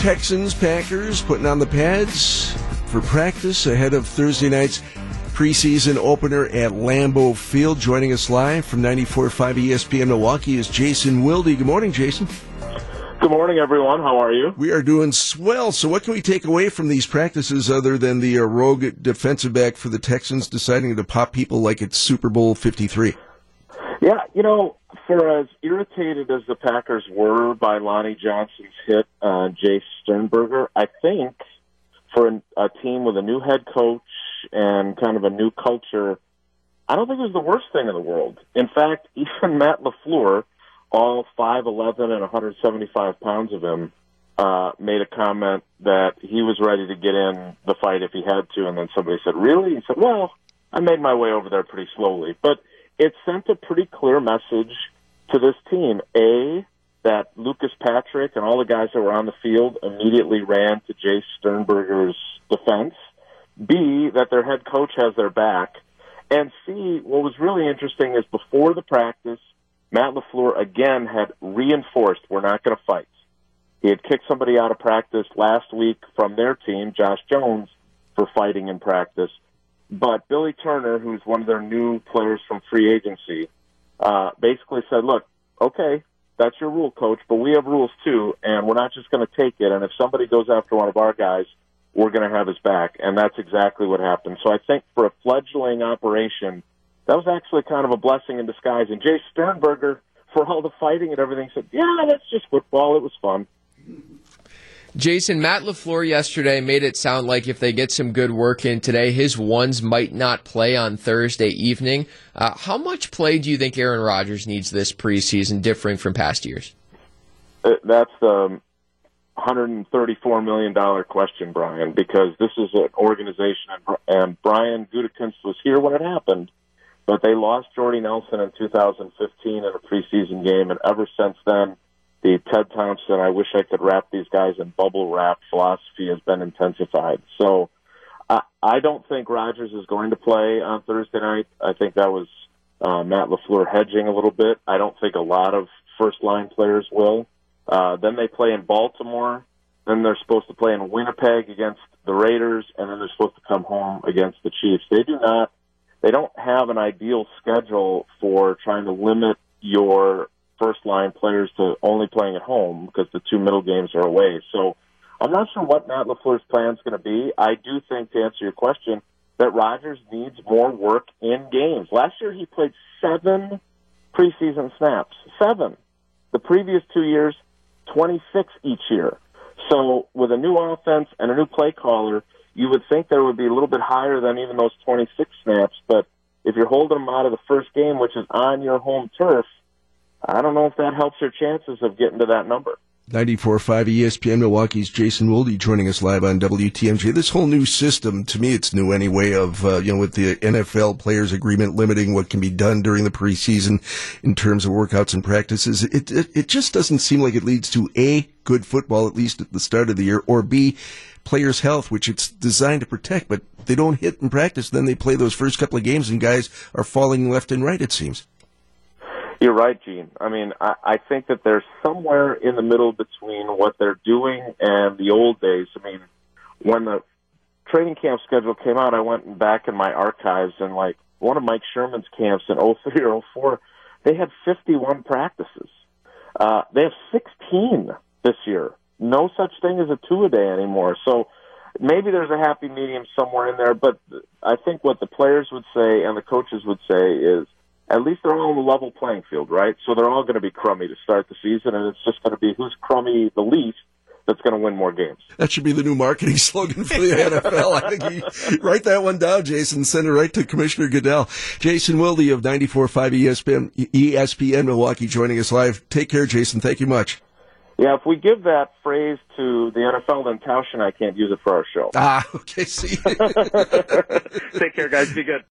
Texans, Packers putting on the pads for practice ahead of Thursday night's preseason opener at Lambeau Field. Joining us live from 94.5 ESPN Milwaukee is Jason Wilde. Good morning, Jason. Good morning, everyone. How are you? We are doing swell. So, what can we take away from these practices other than the rogue defensive back for the Texans deciding to pop people like it's Super Bowl 53? Yeah, you know, for as irritated as the Packers were by Lonnie Johnson's hit on Jace Sternberger, I think for an, a team with a new head coach and kind of a new culture, I don't think it was the worst thing in the world. In fact, even Matt LaFleur, all 5'11 and 175 pounds of him, uh, made a comment that he was ready to get in the fight if he had to. And then somebody said, Really? He said, Well, I made my way over there pretty slowly. But it sent a pretty clear message to this team. A, that Lucas Patrick and all the guys that were on the field immediately ran to Jace Sternberger's defense. B, that their head coach has their back. And C, what was really interesting is before the practice, Matt LaFleur again had reinforced we're not going to fight. He had kicked somebody out of practice last week from their team, Josh Jones, for fighting in practice. But Billy Turner, who's one of their new players from free agency, uh, basically said, look, okay, that's your rule, coach, but we have rules too, and we're not just going to take it. And if somebody goes after one of our guys, we're going to have his back. And that's exactly what happened. So I think for a fledgling operation, that was actually kind of a blessing in disguise. And Jace Sternberger, for all the fighting and everything, said, yeah, that's just football. It was fun. Jason, Matt LaFleur yesterday made it sound like if they get some good work in today, his ones might not play on Thursday evening. Uh, how much play do you think Aaron Rodgers needs this preseason, differing from past years? Uh, that's the $134 million question, Brian, because this is an organization, and Brian Gutekunst was here when it happened, but they lost Jordy Nelson in 2015 in a preseason game, and ever since then, the Ted Thompson, I wish I could wrap these guys in bubble wrap philosophy has been intensified. So I, I don't think Rodgers is going to play on Thursday night. I think that was uh, Matt LaFleur hedging a little bit. I don't think a lot of first line players will. Uh, then they play in Baltimore. Then they're supposed to play in Winnipeg against the Raiders, and then they're supposed to come home against the Chiefs. They do not, they don't have an ideal schedule for trying to limit your first line players to only playing at home because the two middle games are away. So I'm not sure what Matt LaFleur's plan is going to be. I do think, to answer your question, that Rodgers needs more work in games. Last year he played seven preseason snaps. Seven. The previous two years, 26 each year. So with a new offense and a new play caller, you would think there would be a little bit higher than even those 26 snaps. But if you're holding them out of the first game, which is on your home turf, I don't know if that helps your chances of getting to that number. 94.5 ESPN Milwaukee's Jason Wilde joining us live on WTMJ. This whole new system, to me, it's new anyway, of, uh, you know, with the NFL players agreement limiting what can be done during the preseason in terms of workouts and practices. It, it, it just doesn't seem like it leads to A, good football, at least at the start of the year, or B, players' health, which it's designed to protect, but they don't hit in practice. Then they play those first couple of games and guys are falling left and right, it seems. You're right, Gene. I mean, I, I think that there's somewhere in the middle between what they're doing and the old days. I mean, when the training camp schedule came out, I went back in my archives and like one of Mike Sherman's camps in 03 or 04, they had 51 practices. Uh, they have 16 this year. No such thing as a two a day anymore. So maybe there's a happy medium somewhere in there, but I think what the players would say and the coaches would say is at least they're all on the level playing field, right? So they're all going to be crummy to start the season, and it's just going to be who's crummy the least that's going to win more games. That should be the new marketing slogan for the NFL. I think you write that one down, Jason. Send it right to Commissioner Goodell. Jason Wilde of 94.5 ESPN, ESPN Milwaukee joining us live. Take care, Jason. Thank you much. Yeah, if we give that phrase to the NFL, then Tausch and I can't use it for our show. Ah, okay. See. Take care, guys. Be good.